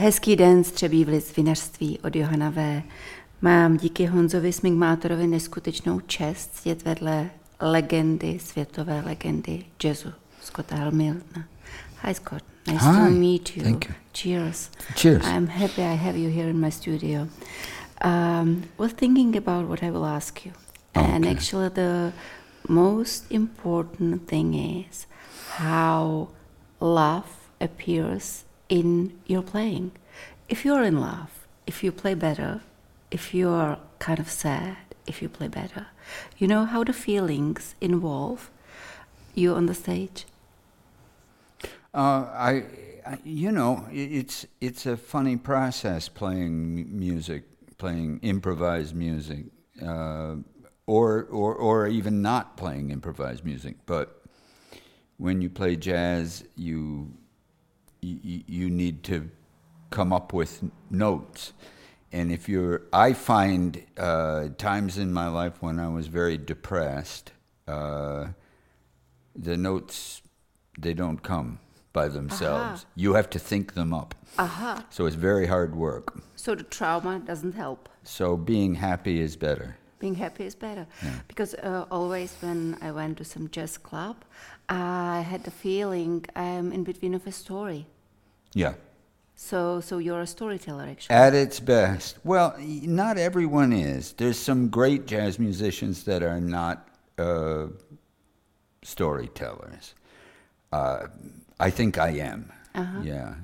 Hezký den střebí vliv vinařství od Johana V. Mám díky Honzovi Smigmátorovi neskutečnou čest sedět vedle legendy, světové legendy jazzu, Scotta Hamiltona. Hi Scott, nice Hi, to meet you. thank you. Cheers. Cheers. I'm happy I have you here in my studio. Um, was thinking about what I will ask you. And Okay. actually the most important thing is how love appears in your playing. If you're in love, if you play better, if you're kind of sad, if you play better, you know how the feelings involve you on the stage? Uh, I, I, you know, it's it's a funny process playing music, playing improvised music, uh, or or or even not playing improvised music. But when you play jazz, you you, you need to come up with notes. And if you're, I find uh, times in my life when I was very depressed, uh, the notes they don't come by themselves. You have to think them up. Aha. So it's very hard work. So the trauma doesn't help. So being happy is better. Being happy is better. Because uh, always when I went to some jazz club, I had the feeling I'm in between of a story. Yeah. So, so you're a storyteller, actually. At its best. Well, not everyone is. There's some great jazz musicians that are not uh, storytellers. Uh, I think I am. Yeah.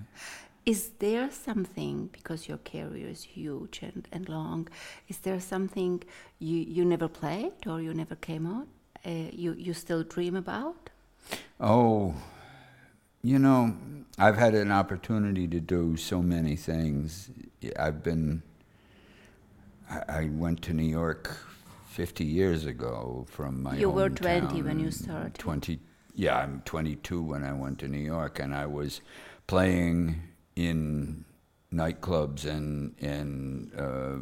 Is there something, because your career is huge and, and long, is there something you, you never played or you never came on? Uh, you, you still dream about? Oh, you know, I've had an opportunity to do so many things. I've been, I, I went to New York 50 years ago from my You were 20 when you started. 20, yeah, I'm 22 when I went to New York, and I was playing in nightclubs and, and uh,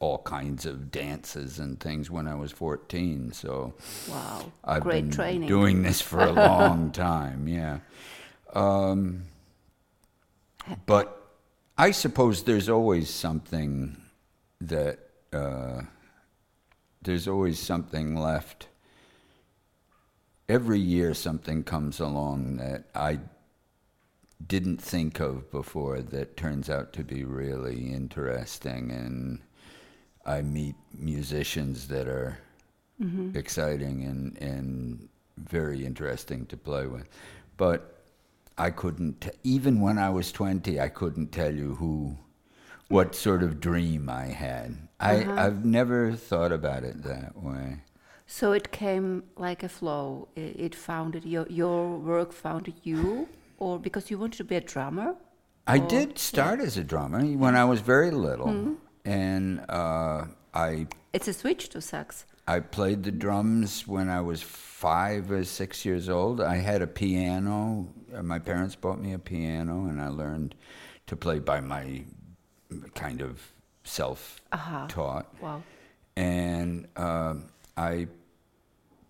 all kinds of dances and things when I was 14. So Wow. I've Great been training. doing this for a long time, yeah. Um, but I suppose there's always something that uh, there's always something left. Every year, something comes along that I didn't think of before that turns out to be really interesting, and I meet musicians that are mm-hmm. exciting and and very interesting to play with. But I couldn't, t- even when I was 20, I couldn't tell you who, what sort of dream I had. I, uh-huh. I've never thought about it that way. So it came like a flow. It, it founded your your work founded you, or because you wanted to be a drummer. I Or- did start as a drummer when I was very little, and uh, I It's a switch to sax. I played the drums when I was five or six years old. I had a piano. Uh, My parents bought me a piano, and I learned to play by my kind of self-taught. Wow. And um I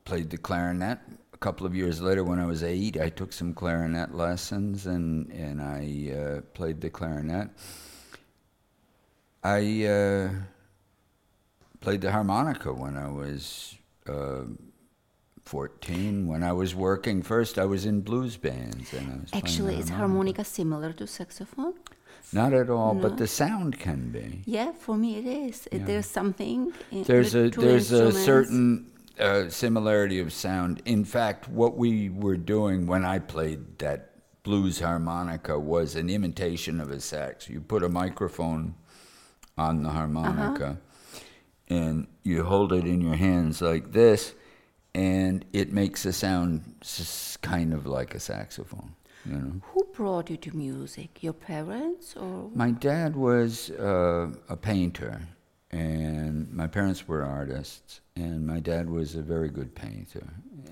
played the clarinet. A couple of years later, when I was eight, I took some clarinet lessons, and and I uh, played the clarinet. I uh, played the harmonica when I was uh, 14. When I was working first, I was in blues bands. And I was Actually, is harmonica similar to saxophone? Not at all, No. but the sound can be. Yeah, for me it is. Yeah. There's something. In There's the a there's a certain uh, similarity of sound. In fact, what we were doing when I played that blues harmonica was an imitation of a sax. You put a microphone on the harmonica, and you hold it in your hands like this, and it makes a sound kind of like a saxophone. You know. Who brought you to music? Your parents or? My dad was uh, a painter, and my parents were artists, and my dad was a very good painter.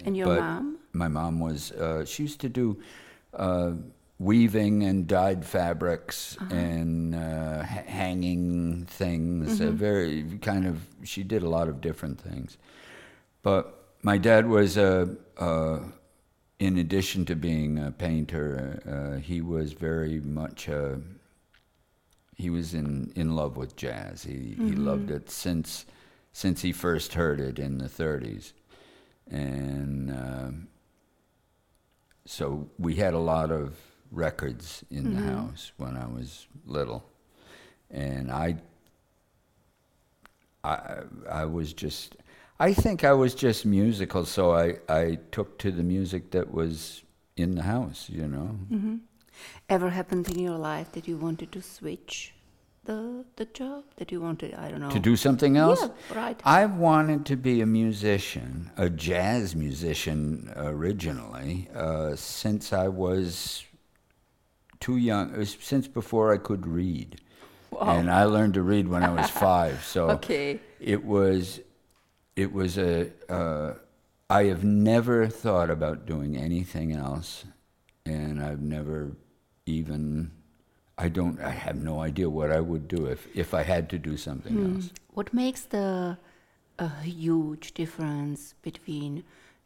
And your But mom? My mom was. Uh, she used to do uh, weaving and dyed fabrics Uh-huh. and uh, ha- hanging things. Mm-hmm. A very kind of. She did a lot of different things, but my dad was a. a in addition to being a painter, uh, he was very much a, he was in, in love with jazz. He he mm-hmm. loved it since since he first heard it in the 30s, and um so we had a lot of records in the mm-hmm. house when I was little, and I I I was just I think I was just musical, so I I took to the music that was in the house, you know. Mm-hmm. Ever happened in your life that you wanted to switch the the job? That you wanted, I don't know. To do something else? Yeah, right. I've wanted to be a musician, a jazz musician originally, uh, since I was too young, since before I could read. And I learned to read when I was five. So Okay. it was, it was a, uh, I have never thought about doing anything else. And I've never even, I don't, I have no idea what I would do if, if I had to do something hmm. else. What makes the a huge difference between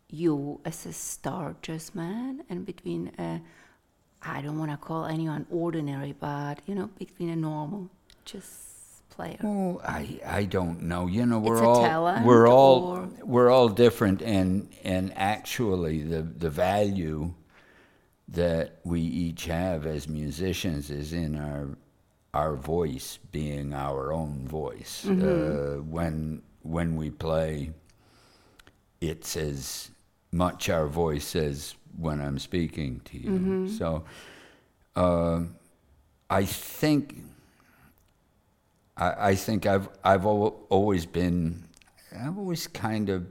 you as a star jazz man and between a I don't want to call anyone ordinary, but you know, between a normal jazz player. Oh, I I don't know. You know, we're all we're all we're all different, and and actually, the the value that we each have as musicians is in our our voice being our own voice. Uh, when when we play, it's as much our voice as when I'm speaking to you. So, uh, I think I, I think I've I've al- always been I've always kind of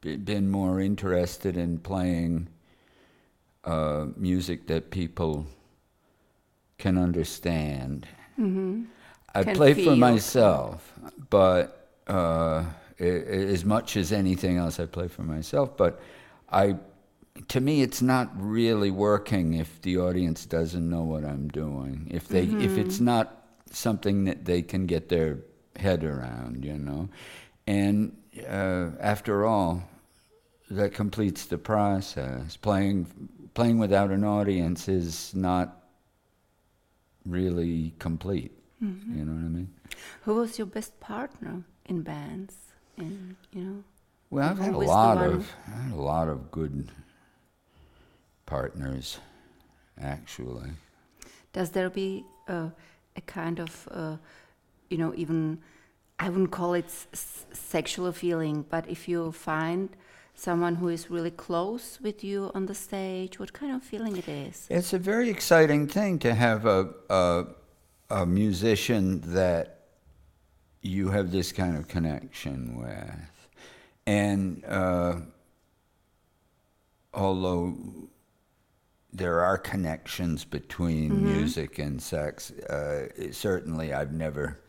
been more interested in playing uh, music that people can understand. I Can play for myself, but uh, as much as anything else, I play for myself. But I, to me, it's not really working if the audience doesn't know what I'm doing. If they, if it's not something that they can get their head around, you know. And uh, after all, that completes the process. Playing, playing without an audience is not really complete. You know what I mean? Who was your best partner in bands? In you know, Well, I've had a lot of I had a lot of good partners, actually. does there be a, a kind of uh, you know even I wouldn't call it s- sexual feeling, but if you find someone who is really close with you on the stage, what kind of feeling it is? It's a very exciting thing to have a a, a musician that you have this kind of connection with, and uh, although there are connections between music and sex. Uh, certainly, I've never,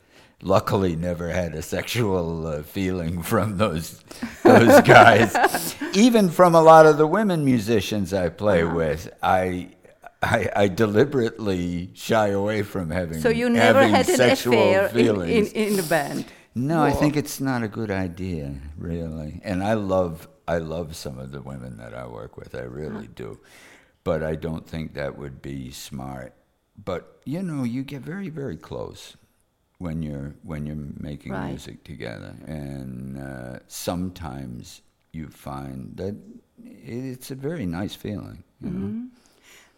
luckily, never had a sexual uh, feeling from those those guys. Even from a lot of the women musicians I play with, I. I, I deliberately shy away from having So you never had an sexual affair in, feelings. in, in the band. No, I think it's not a good idea, really. And I love I love some of the women that I work with. I really do. But I don't think that would be smart. But you know, you get very very close when you're when you're making Right. music together, and uh, sometimes you find that it's a very nice feeling. You know?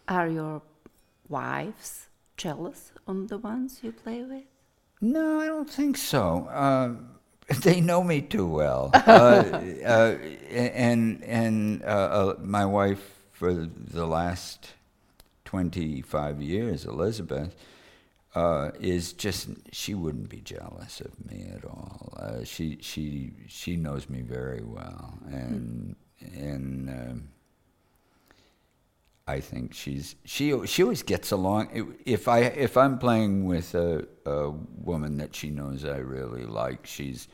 Are your wives jealous on the ones you play with? No, I don't think so. Uh, they know me too well, uh, uh, and and uh, uh, my wife for the last twenty five years, Elizabeth, uh, is just she wouldn't be jealous of me at all. Uh, she she she knows me very well, and and. Um, I think she's she she always gets along. If I if I'm playing with a, a woman that she knows I really like, she's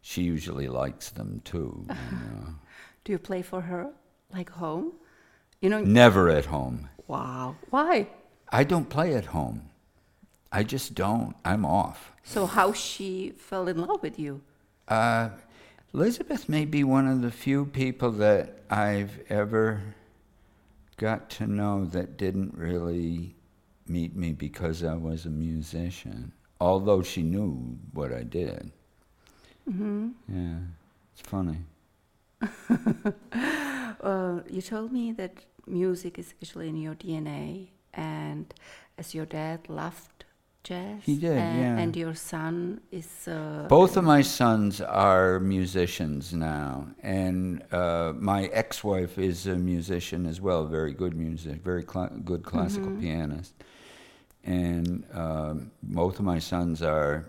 she usually likes them too. You know? Do you play for her like home? You know, Never at home. wow. Why? I don't play at home. I just don't. I'm off. So how she fell in love with you? Uh, Elizabeth may be one of the few people that I've ever got to know that didn't really meet me because I was a musician, although she knew what I did. hmm Yeah, it's funny. Uh, you told me that music is actually in your DNA, and as your dad loved jazz, He did, and, yeah. and your son is uh, Both of my sons are musicians now, and uh, my ex-wife is a musician as well, very good music, very cla good classical Mhm. pianist. And um, both of my sons are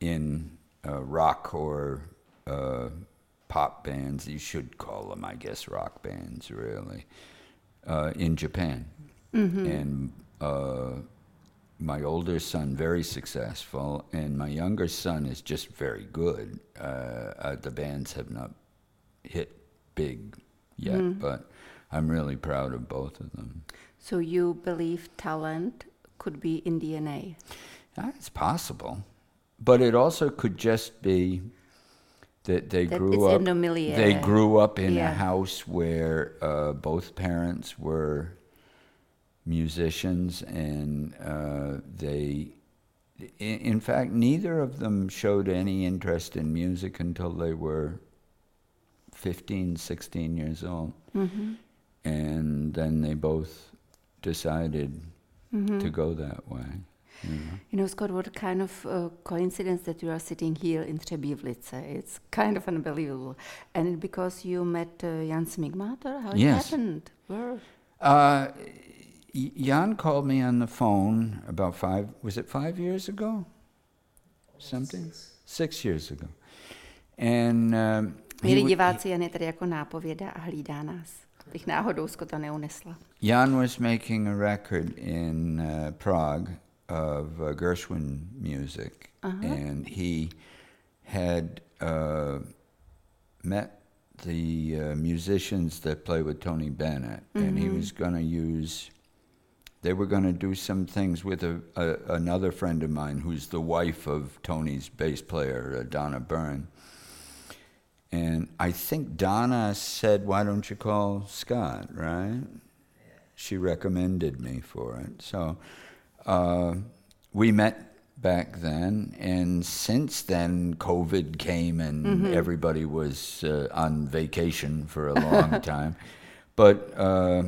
in uh, rock or uh, pop bands. You should call them, I guess, rock bands, really, uh, in Japan. Mhm. And uh, my older son very successful, and my younger son is just very good. Uh, uh, the bands have not hit big yet, Mhm. but I'm really proud of both of them. So you believe talent could be in DNA? Ah, It's possible, but it also could just be that they That grew up. in. They grew up in Yeah. a house where uh, both parents were musicians, and uh, they, in, in fact, neither of them showed any interest in music until they were 15, 16 years old. hmm And then they both decided hmm to go that way. You know? You know, Scott, what a kind of uh, coincidence that you are sitting here in Třebíčce. It's kind of unbelievable. And because you met uh, Jan Smigmator, how it happened? Where? Uh, Jan called me on the phone about five, was it five years ago? Something? Six, years ago. And um, he Milí diváci, Jan je tady jako nápověda a hlídá nás. Bych náhodou Scotta neunesla. Jan was making a record in uh, Prague of uh, Gershwin music, Uh-huh. and he had uh, met the uh, musicians that play with Tony Bennett, and he Mhm. was going to use. They were going to do some things with a, a, another friend of mine, who's the wife of Tony's bass player, uh, Donna Byrne. And I think Donna said, "Why don't you call Scott?" Right? She recommended me for it. So uh, we met back then, and since then, COVID came, and Mhm. everybody was uh, on vacation for a long time. But uh,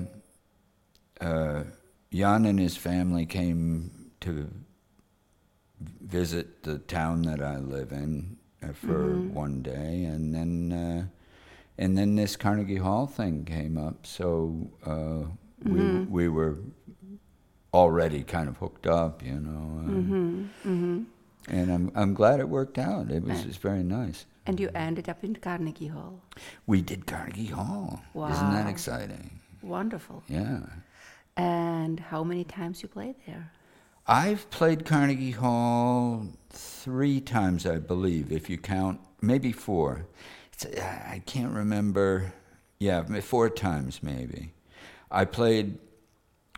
uh, Jan and his family came to visit the town that I live in uh, for Mhm. one day, and then uh, and then this Carnegie Hall thing came up. So uh, we Mhm. we were already kind of hooked up, you know. uh, hmm hmm And I'm I'm glad it worked out. It was it's very nice. And you ended up in Carnegie Hall. We did Carnegie Hall. Isn't that exciting? Wonderful. Yeah. And how many times you played there? I've played Carnegie Hall three times, I believe, if you count, maybe four. It's, uh, I can't remember. Yeah, four times maybe. I played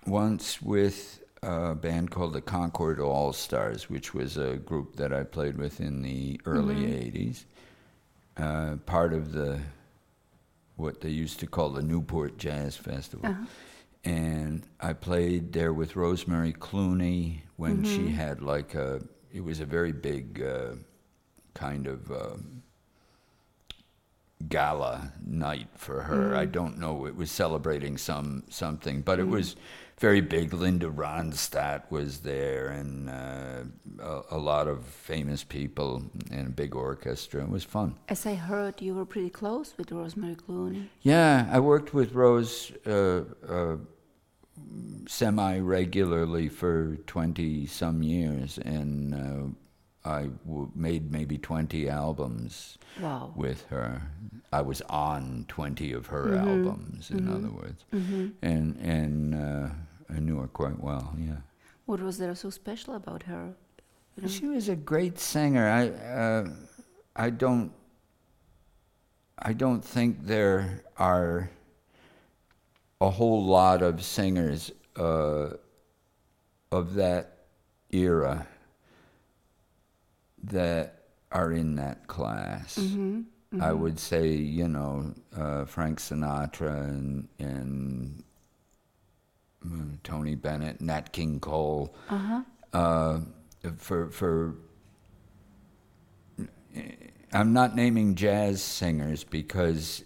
once with a band called the Concord All Stars, which was a group that I played with in the early Mhm. 80s. Uh, part of the, what they used to call the Newport Jazz Festival Uh-huh. And I played there with Rosemary Clooney when she Mhm. had like a. It was a very big uh, kind of um, gala night for her. I Mhm. don't know. It was celebrating some something, but it Mhm. was very big. Linda Ronstadt was there, and uh, a, a lot of famous people, and a big orchestra. It was fun. As I heard, you were pretty close with Rosemary Clooney. Yeah, I worked with Rose uh, uh, semi regularly for 20 some years, and uh, I w- made maybe 20 albums Wow. with her. I was on 20 of her Mhm, albums, in mhm. other words. hmm And, and uh, I knew her quite well, yeah. What was there so special about her? You know? She was a great singer. I uh, I don't I don't think there are a whole lot of singers uh, of that era that are in that class. Mhm, I mhm. would say, you know, uh, Frank Sinatra and and mm, Tony Bennett, Nat King Cole. Uh-huh. Uh, for for I'm not naming jazz singers because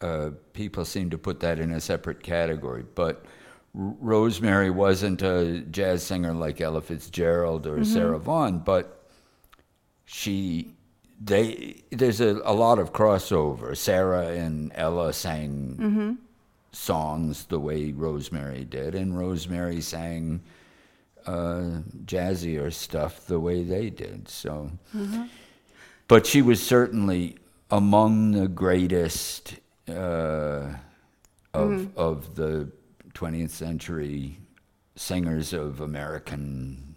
uh, people seem to put that in a separate category, but. R- Rosemary wasn't a jazz singer like Ella Fitzgerald or Sarah Vaughan, but she they there's a, a lot of crossover. Sarah and Ella sang songs the way Rosemary did, and Rosemary sang uh, jazzier stuff the way they did. So, but she was certainly among the greatest uh, of mm-hmm. of the 20th century singers of American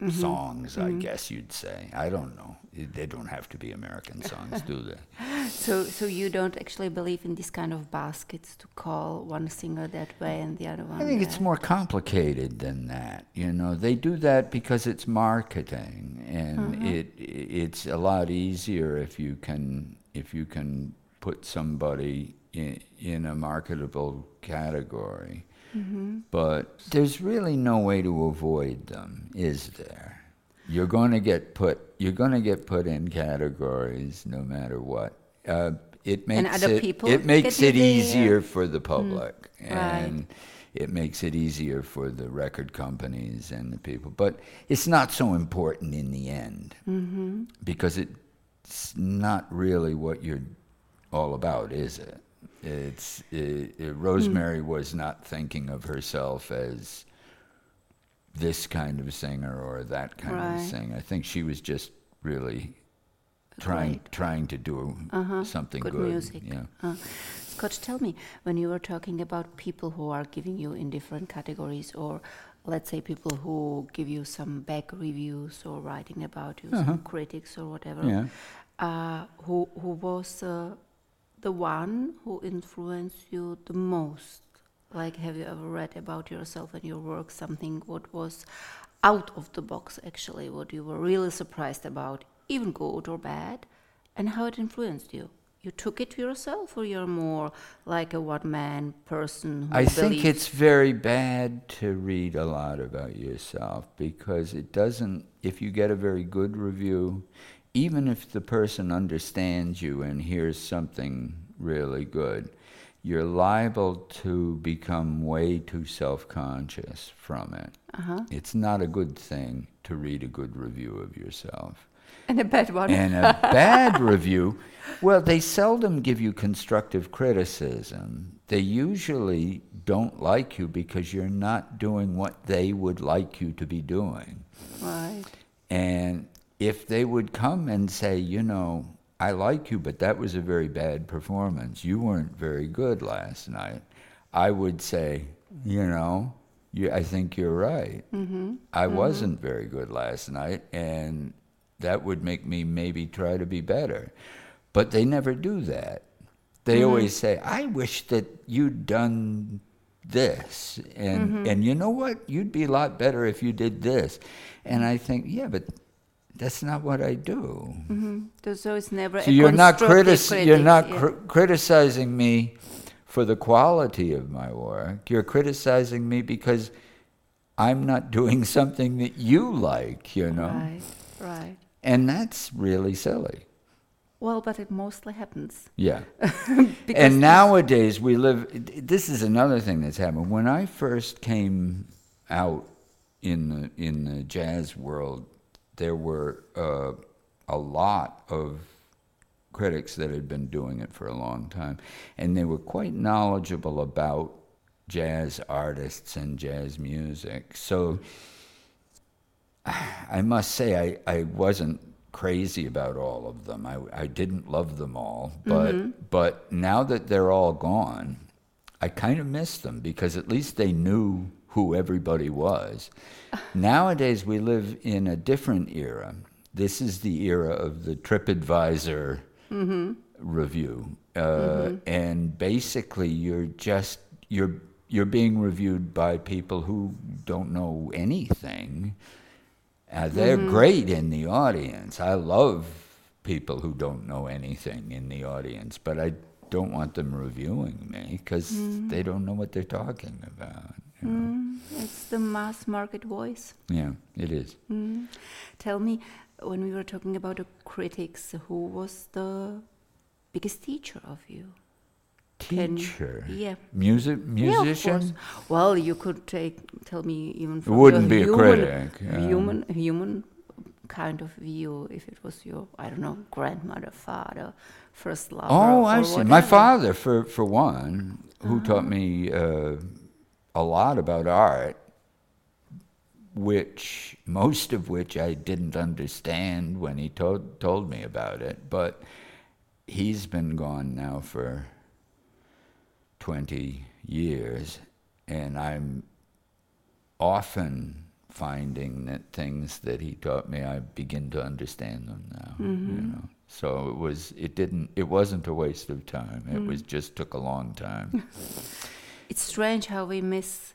mm-hmm. songs. I mm-hmm. guess you'd say. I don't know. They don't have to be American songs, do they? So, so you don't actually believe in this kind of baskets to call one singer that way and the other one. I think it's more complicated than that. You know, they do that because it's marketing, and uh-huh. it it's a lot easier if you can if you can put somebody in, in a marketable category. But there's really no way to avoid them, is there? You're going to get put you're going to get put in categories no matter what. Uh, it makes other it, people it makes it easier for the public Right. and it makes it easier for the record companies and the people. But it's not so important in the end Mm-hmm. because it's not really what you're all about, is it? It's it, it- Rosemary was not thinking of herself as this kind of singer or that kind of singer. I think she was just really trying Right. trying to do Uh-huh. something Good good. music. Yeah. Uh, Scott, tell me, when you were talking about people who are giving you in different categories, or let's say people who give you some back reviews or writing about you, some critics or whatever, Uh-huh. Yeah. uh, who who was uh, the one who influenced you the most? Like, have you ever read about yourself and your work something what was out of the box actually, what you were really surprised about, even good or bad, and how it influenced you? You took it to yourself, or you're more like a one-man person who I think it's very bad to read a lot about yourself because it doesn't, if you get a very good review, even if the person understands you and hears something really good, you're liable to become way too self conscious from it. Uh-huh. It's not a good thing to read a good review of yourself. and a bad one. And a bad review, well, they seldom give you constructive criticism. They usually don't like you because you're not doing what they would like you to be doing. right. And if they would come and say, you know, I like you, but that was a very bad performance. You weren't very good last night. I would say, you know, you, I think you're right. Mm-hmm. I mm-hmm. wasn't very good last night, and that would make me maybe try to be better. But they never do that. They mm-hmm. always say, I wish that you'd done this. And, mm-hmm. and you know what? You'd be a lot better if you did this. And I think, yeah, but that's not what I do. Mm-hmm. So- it's never. So a you're not critic- you're not yeah. cr- criticizing me for the quality of my work. You're criticizing me because I'm not doing something that you like, you know. Right. Right. And that's really silly. Well, but it mostly happens. Yeah. And nowadays we live this is another thing that's happened. When I first came out in the in the jazz world, there were uh, a lot of critics that had been doing it for a long time, and they were quite knowledgeable about jazz artists and jazz music. So I must say I, I wasn't crazy about all of them. I, I didn't love them all, but but now that they're all gone, I kind of miss them because at least they knew who everybody was. Nowadays we live in a different era. This is the era of the TripAdvisor mm-hmm. review, uh, mm-hmm. and basically you're just you're you're being reviewed by people who don't know anything. Uh, they're mm-hmm. great in the audience. I love people who don't know anything in the audience, but I don't want them reviewing me because mm. they don't know what they're talking about. you know. Mm. It's the mass market voice. Yeah, it is. Mm. Tell me, when we were talking about the critics, who was the biggest teacher of you? Can- Teacher. yeah. Music Yeah, of musician. course. Well, you could take tell me even from wouldn't your be a critic, um, human human kind of view. If it was your I don't know grandmother, father, first love. Oh, I see. My father, for for one, who taught Uh-huh. me uh, a lot about art, which most of which I didn't understand when he told told me about it. But he's been gone now for twenty years, and I'm often finding that things that he taught me, I begin to understand them now. You mm-hmm. know, so it was. It didn't. It wasn't a waste of time. It mm-hmm. was just took a long time. It's strange how we miss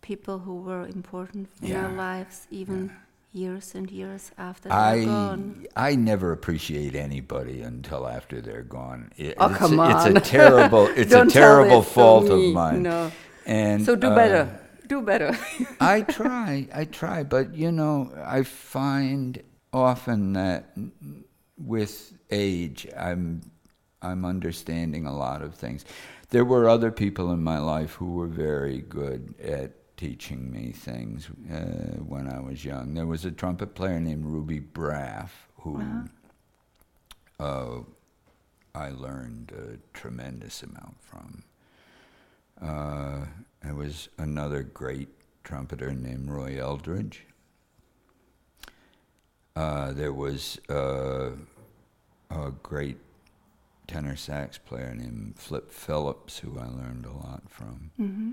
people who were important in our lives, even years and years after they're I gone. I never appreciate anybody until after they're gone. It- Oh, it's, come It's on. a terrible. It's a terrible fault of mine. No. And So do uh, better. Do better. I try, I try, but you know, I find often that with age, I'm I'm understanding a lot of things. There were other people in my life who were very good at teaching me things uh, when I was young. There was a trumpet player named Ruby Braff who uh, I learned a tremendous amount from. Uh, there was another great trumpeter named Roy Eldridge. Uh, there was uh, a great tenor sax player named Flip Phillips, who I learned a lot from. hmm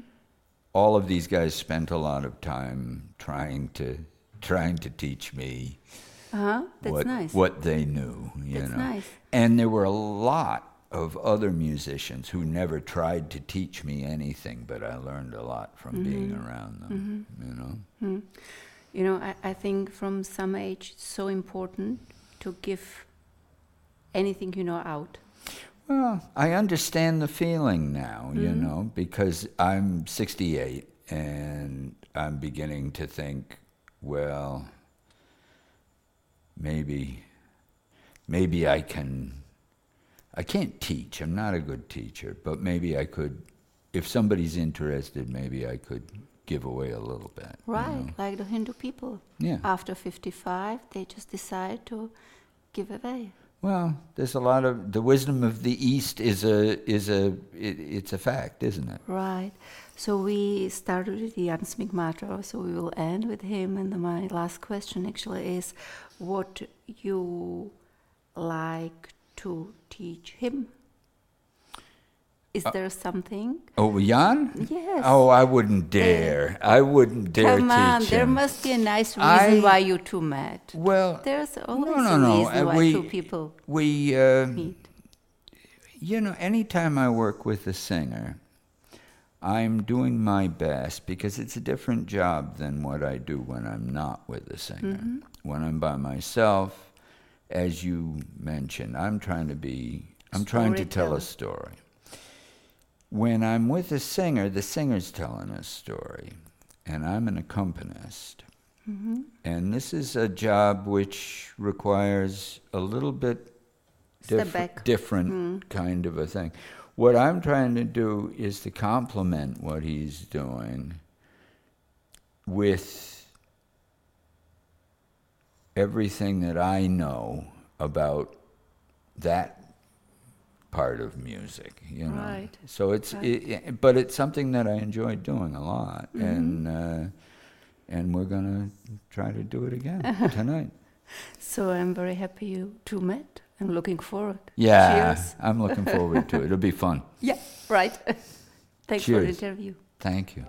All of these guys spent a lot of time trying to trying to teach me Uh-huh. That's what nice. what they knew. You That's know, nice. and there were a lot of other musicians who never tried to teach me anything, but I learned a lot from being Mm-hmm. around them. You know. Mm. You know, I, I think from some age it's so important to give anything you know out. Well, I understand the feeling now, you Mhm. know, because I'm 68 and I'm beginning to think, well, maybe, maybe I can. I can't teach. I'm not a good teacher, but maybe I could. If somebody's interested, maybe I could give away a little bit. you Right, know? like the Hindu people. Yeah. After 55, they just decide to give away. Well, there's a lot of the wisdom of the East is a is a it, it's a fact, isn't it? Right. So we started with Jan Smigmator, so we will end with him. And my last question actually is what you like to teach him? Is Uh, there something? Oh, Jan? Yes. Oh, I wouldn't dare. I wouldn't dare Come on, there must be a nice reason I- why you two met. well, There's always no, no, a no. reason uh, why we two people we uh, meet. you know, anytime I work with a singer, I'm doing my best because it's a different job than what I do when I'm not with a singer. Mm-hmm. When I'm by myself, as you mentioned, I'm trying to be, I'm trying to tell a story. When I'm with a singer, the singer's telling a story, and I'm an accompanist. Mm-hmm. And this is a job which requires a little bit back. different Mm. kind of a thing. What I'm trying to do is to complement what he's doing with everything that I know about that part of music, you know. Right. So it's, Right. it, but it's something that I enjoy doing a lot, Mm-hmm. and uh, and we're gonna try to do it again tonight. So I'm very happy you two met. I'm looking forward. Yeah, Cheers. I'm looking forward to it. It'll be fun. Yeah, right. Thanks for the Cheers. interview. Thank you.